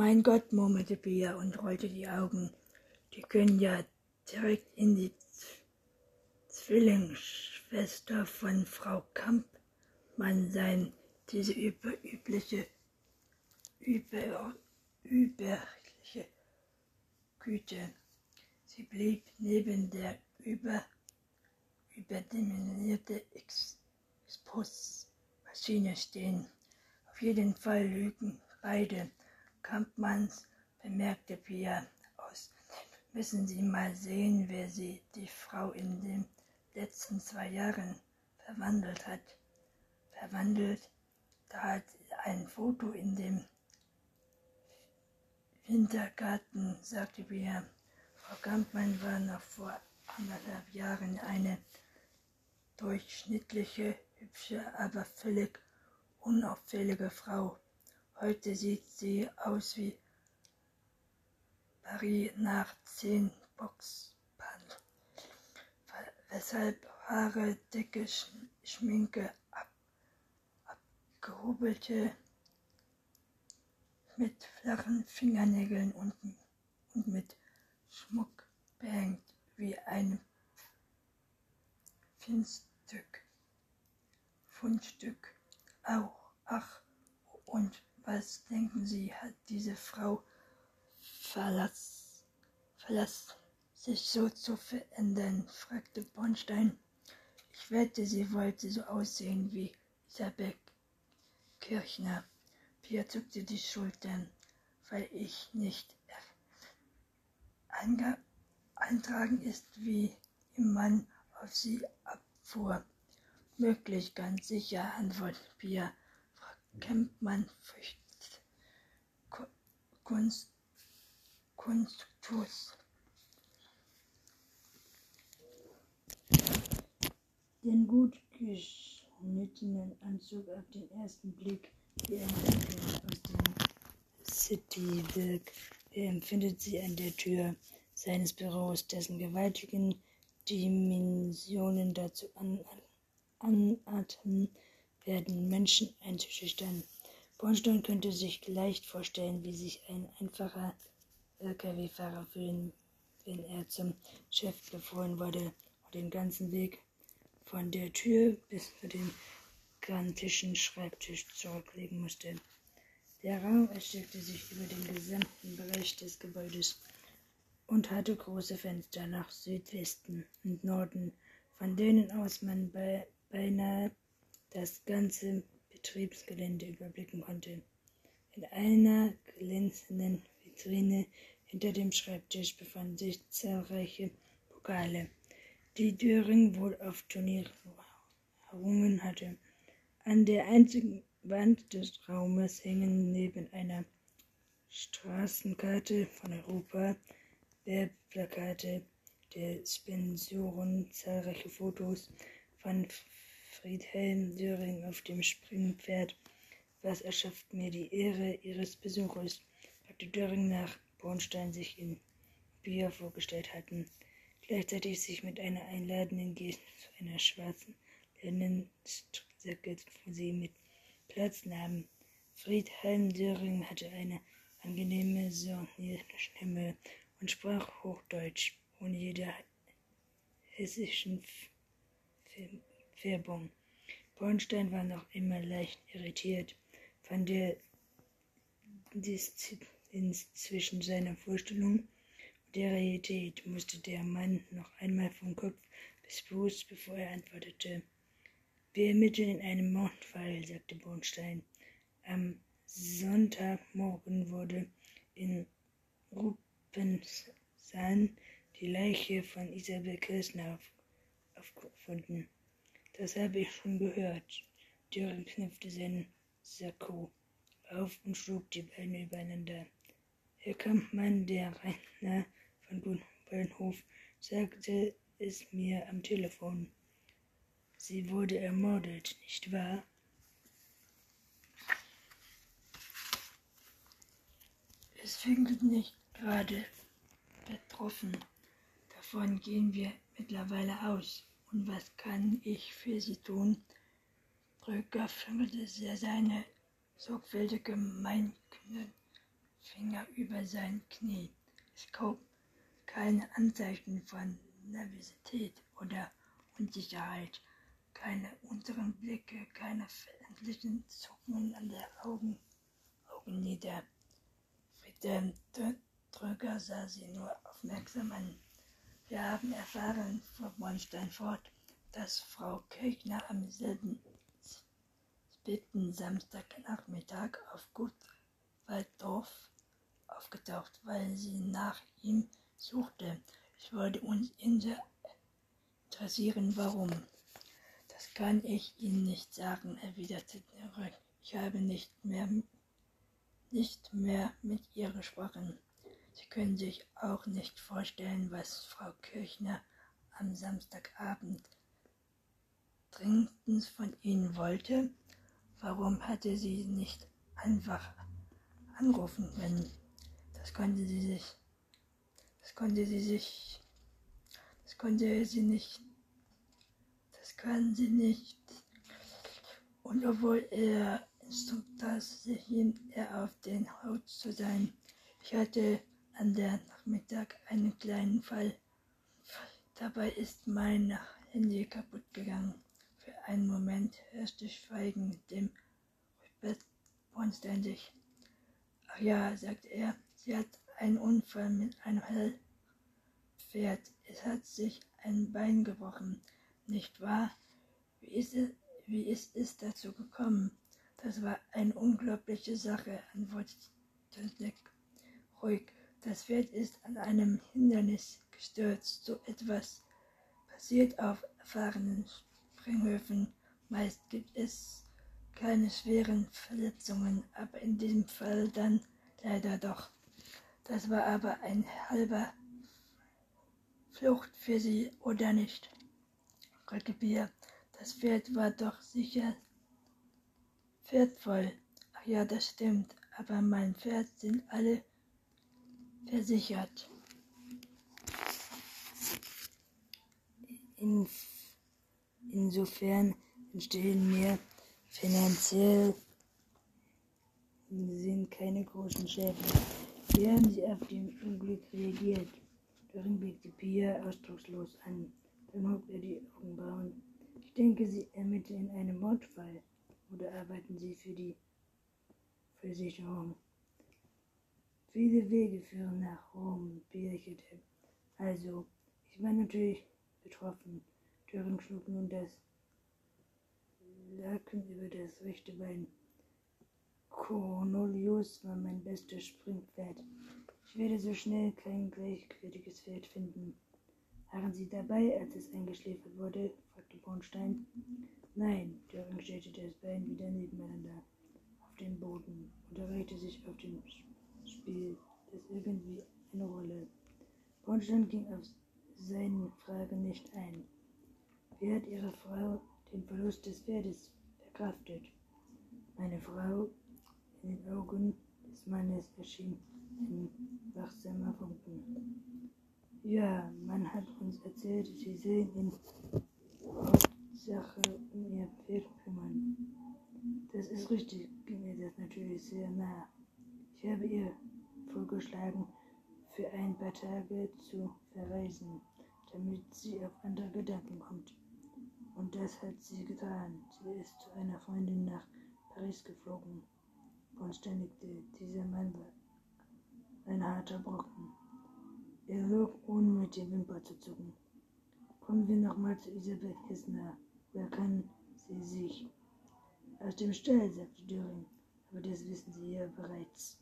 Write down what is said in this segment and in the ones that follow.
mein Gott, murmelte Pia und rollte die Augen. Die können ja direkt in die Zwillingsschwester von Frau Kampmann sein, diese überübliche, über, überliche Güte. Sie blieb neben der über, überdimensionierte Exposmaschine stehen. Auf jeden Fall lügen beide. Kampmanns bemerkte Pia aus. Müssen Sie mal sehen, wer sie, die Frau in den letzten zwei Jahren verwandelt hat. Verwandelt, da hat ein Foto in dem Wintergarten, sagte Pia. Frau Kampmann war noch vor anderthalb Jahren eine durchschnittliche, hübsche, aber völlig unauffällige Frau. Heute sieht sie aus wie Paris nach zehn Boxpannen. Weshalb Haare, dicke Schminke, ab, abgehobelte mit flachen Fingernägeln und, und mit Schmuck behängt wie ein Fundstück. Fundstück. Auch, ach, und was denken Sie, hat diese Frau verlassen, verlassen sich so zu verändern? fragte Bornstein. Ich wette, sie wollte so aussehen wie Isabel Kirchner. Pia zuckte die Schultern, weil ich nicht eintragen ist, wie im Mann auf sie abfuhr. Möglich, ganz sicher, antwortete Pia. Frau Kempmann fürchtet Kunst, Kunsttus. Den gut geschnittenen Anzug auf den ersten Blick wie ein Anker aus dem City-Wirk empfindet sie an der Tür seines Büros, dessen gewaltigen Dimensionen dazu anatmen werden, Menschen einzuschüchtern. Bornstein könnte sich leicht vorstellen, wie sich ein einfacher LKW-Fahrer fühlen, wenn er zum Chef befohlen wurde und den ganzen Weg von der Tür bis zu dem gigantischen Schreibtisch zurücklegen musste. Der Raum erstreckte sich über den gesamten Bereich des Gebäudes und hatte große Fenster nach Südwesten und Norden, von denen aus man bei, beinahe das ganze Betriebsgelände überblicken konnte. In einer glänzenden Vitrine hinter dem Schreibtisch befanden sich zahlreiche Pokale, die Döring wohl auf Turnieren errungen hatte. An der einzigen Wand des Raumes hängen neben einer Straßenkarte von Europa Werbplakate der Spensoren, zahlreiche Fotos von Friedhelm Döring auf dem Springpferd. Was erschafft mir die Ehre Ihres Besuches? fragte Döring nach Bornstein sich in Bier vorgestellt hatten. Gleichzeitig sich mit einer einladenden Geste zu einer schwarzen Leinensäcke vor sie mit Platz nahm. Friedhelm Döring hatte eine angenehme, sornierte Stimme und sprach Hochdeutsch ohne jede hessischen Färbung. Bornstein war noch immer leicht irritiert von der Distanz zwischen seiner Vorstellung und der Realität, musste der Mann noch einmal vom Kopf bis Fuß, bevor er antwortete. Wir ermitteln in einem Mordfall, sagte Bornstein. Am Sonntagmorgen wurde in Ruppensahn die Leiche von Isabel Kirchner auf, aufgefunden. Das habe ich schon gehört. Dürren knüpfte seinen Sakko auf und schlug die Beine übereinander. Herr Kampmann, der Rentner von Bullenhof, sagte es mir am Telefon. Sie wurde ermordet, nicht wahr? Es findet nicht gerade betroffen. Davon gehen wir mittlerweile aus. Und was kann ich für Sie tun? Brücker fümmelte seine sorgfältige Meinknöpfe Finger über sein Knie. Es gab keine Anzeichen von Nervosität oder Unsicherheit, keine unteren Blicke, keine verendlichen Zuckungen an der Augen, Augenlider. Mit dem Drücker sah sie nur aufmerksam an. Wir haben erfahren, fuhr Bornstein fort, dass Frau Kirchner am selben späten Samstagnachmittag auf Gut Walddorf aufgetaucht, weil sie nach ihm suchte. Ich wollte uns interessieren, warum. Das kann ich Ihnen nicht sagen, erwiderte Röck. Ich habe nicht mehr, nicht mehr mit ihr gesprochen. Sie können sich auch nicht vorstellen, was Frau Kirchner am Samstagabend dringendst von Ihnen wollte. Warum hatte sie nicht einfach anrufen können? Das konnte sie sich, das konnte sie sich, das konnte sie nicht, das kann sie nicht. Und obwohl er Instruktor schien er auf den Haut zu sein. Ich hatte an der Nachmittag einen kleinen Fall. Dabei ist mein Handy kaputt gegangen. Für einen Moment herrschte Schweigen, dem Rupert Bornstein sich. Ach ja, sagte er, sie hat einen Unfall mit einem Pferd. Es hat sich ein Bein gebrochen, nicht wahr? Wie ist es, wie ist es dazu gekommen? Das war eine unglaubliche Sache, antwortete Nick ruhig. Das Pferd ist an einem Hindernis gestürzt. So etwas passiert auf erfahrenen Springhöfen. Meist gibt es keine schweren Verletzungen, aber in diesem Fall dann leider doch. Das war aber ein halber Flucht für sie, oder nicht? Rückebier, das Pferd war doch sicher pferdvoll. Ach ja, das stimmt, aber mein Pferd sind alle versichert. In, insofern entstehen mir finanziell sind keine großen Schäden. Wie haben Sie auf dem Unglück reagiert? Darin blickte Pia ausdruckslos an. Dann hob er die Augenbrauen. Ich denke, Sie ermitteln in einem Mordfall. Oder arbeiten Sie für die Versicherung? Viele Wege führen nach Rom, berichtete. Also, ich war natürlich betroffen. Dörren schlug nun das Laken über das rechte Bein. Cornelius war mein bestes Springpferd. Ich werde so schnell kein gleichwertiges Pferd finden. Waren Sie dabei, als es eingeschläfert wurde? fragte Bornstein. Nein, Dörring stellte das Bein wieder nebeneinander auf den Boden und erregte sich auf den spielt es irgendwie eine Rolle. Bornstein ging auf seine Frage nicht ein. Wie hat Ihre Frau den Verlust des Pferdes verkraftet? Meine Frau, in den Augen des Mannes erschien ein wachsamer Funken. Ja, man hat uns erzählt, Sie sehen in Hauptsache um Ihr Pferd kümmern. Das ist richtig, ging mir das natürlich sehr nah. Ich habe ihr vorgeschlagen, für ein paar Tage zu verreisen, damit sie auf andere Gedanken kommt. Und das hat sie getan. Sie ist zu einer Freundin nach Paris geflogen. Konstantigte, dieser Mann ein harter Brocken. Er log, ohne mit den Wimpern zu zucken. Kommen wir nochmal zu Isabel Hessner. Wer kann sie sich? Aus dem Stall, sagte Döring. Aber das wissen Sie ja bereits.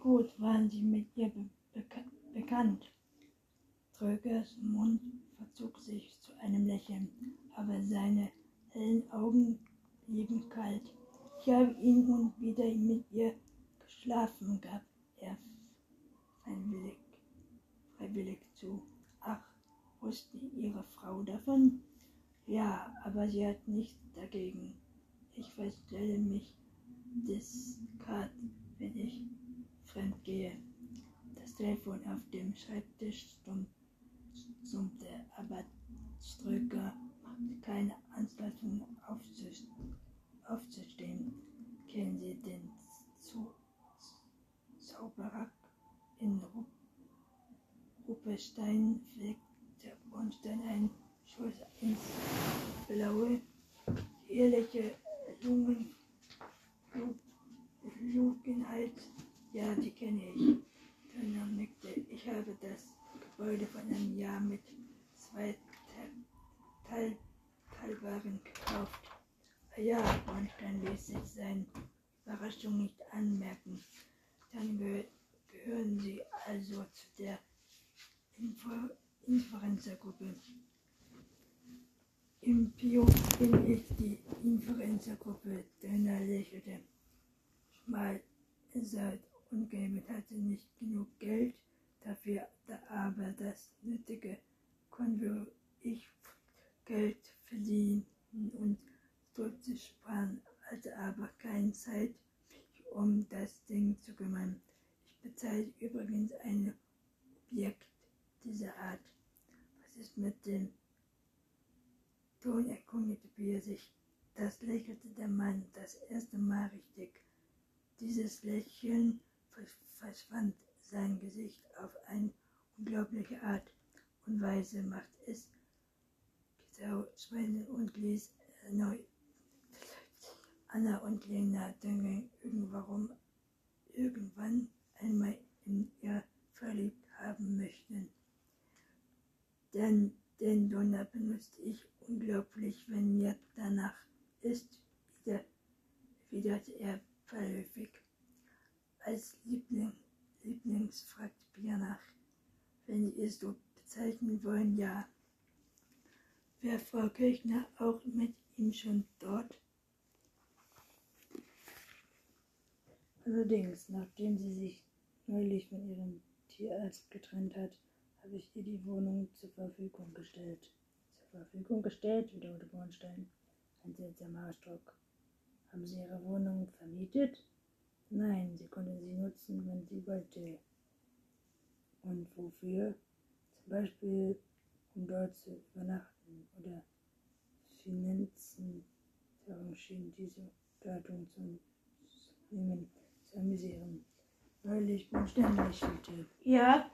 Gut waren sie mit ihr be beka bekannt. Trögers Mund verzog sich zu einem Lächeln, aber seine hellen Augen blieben kalt. Ich habe ihn nun wieder mit ihr geschlafen, gab er freiwillig, freiwillig zu. Ach, wusste Ihre Frau davon? Ja, aber sie hat nichts dagegen. Ich fremd gehe. Telefon auf dem Schreibtisch summte, aber Ströker machte keine Anstaltung aufzustehen. Kennen Sie den Zauberer in Ruppestein? fegte Bornstein ein Schuss ins Blaue. Ehrliche Lungen, Lugenheit, ja, die kenne ich. Dönner nickte. Ich habe das Gebäude von einem Jahr mit zwei Teil Teilwagen gekauft. Ja, Bornstein ließ sich seine Überraschung nicht anmerken. Dann geh gehören Sie also zu der Inferenzergruppe. Im Pio bin ich die Inferenzergruppe, Dönner lächelte. Mal seid und Gambit hatte nicht genug Geld dafür, aber das Nötige konnte ich Geld verdienen und Stolze sparen, hatte aber keine Zeit, um das Ding zu kümmern. Ich bezahle übrigens ein Objekt dieser Art. Was ist mit dem Ton erkundigte Bier sich. Das lächelte der Mann das erste Mal richtig. Dieses Lächeln verschwand sein Gesicht auf eine unglaubliche Art und Weise, macht es Schweine und ließ erneut Anna und Lena denken irgendwann, irgendwann einmal in ihr verliebt haben möchten. Denn den Donner benutze ich unglaublich, wenn mir danach ist, wieder, widerte er verhöfig als Liebling, Lieblings fragt Pia nach. Wenn Sie es so bezeichnen wollen, ja. Wäre Frau Kirchner auch mit ihm schon dort? Allerdings, nachdem sie sich neulich von ihrem Tierarzt getrennt hat, habe ich ihr die Wohnung zur Verfügung gestellt. Zur Verfügung gestellt, wiederholte Bornstein. Ein seltsamer Ausdruck. Haben Sie Ihre Wohnung vermietet? Nein, sie konnte sie nutzen, wenn sie wollte. Und wofür? Zum Beispiel, um dort zu übernachten oder Finanzen darum schien diese Bedeutung zu nehmen, zu amüsieren. Weil ich ständig lächelte. Ja,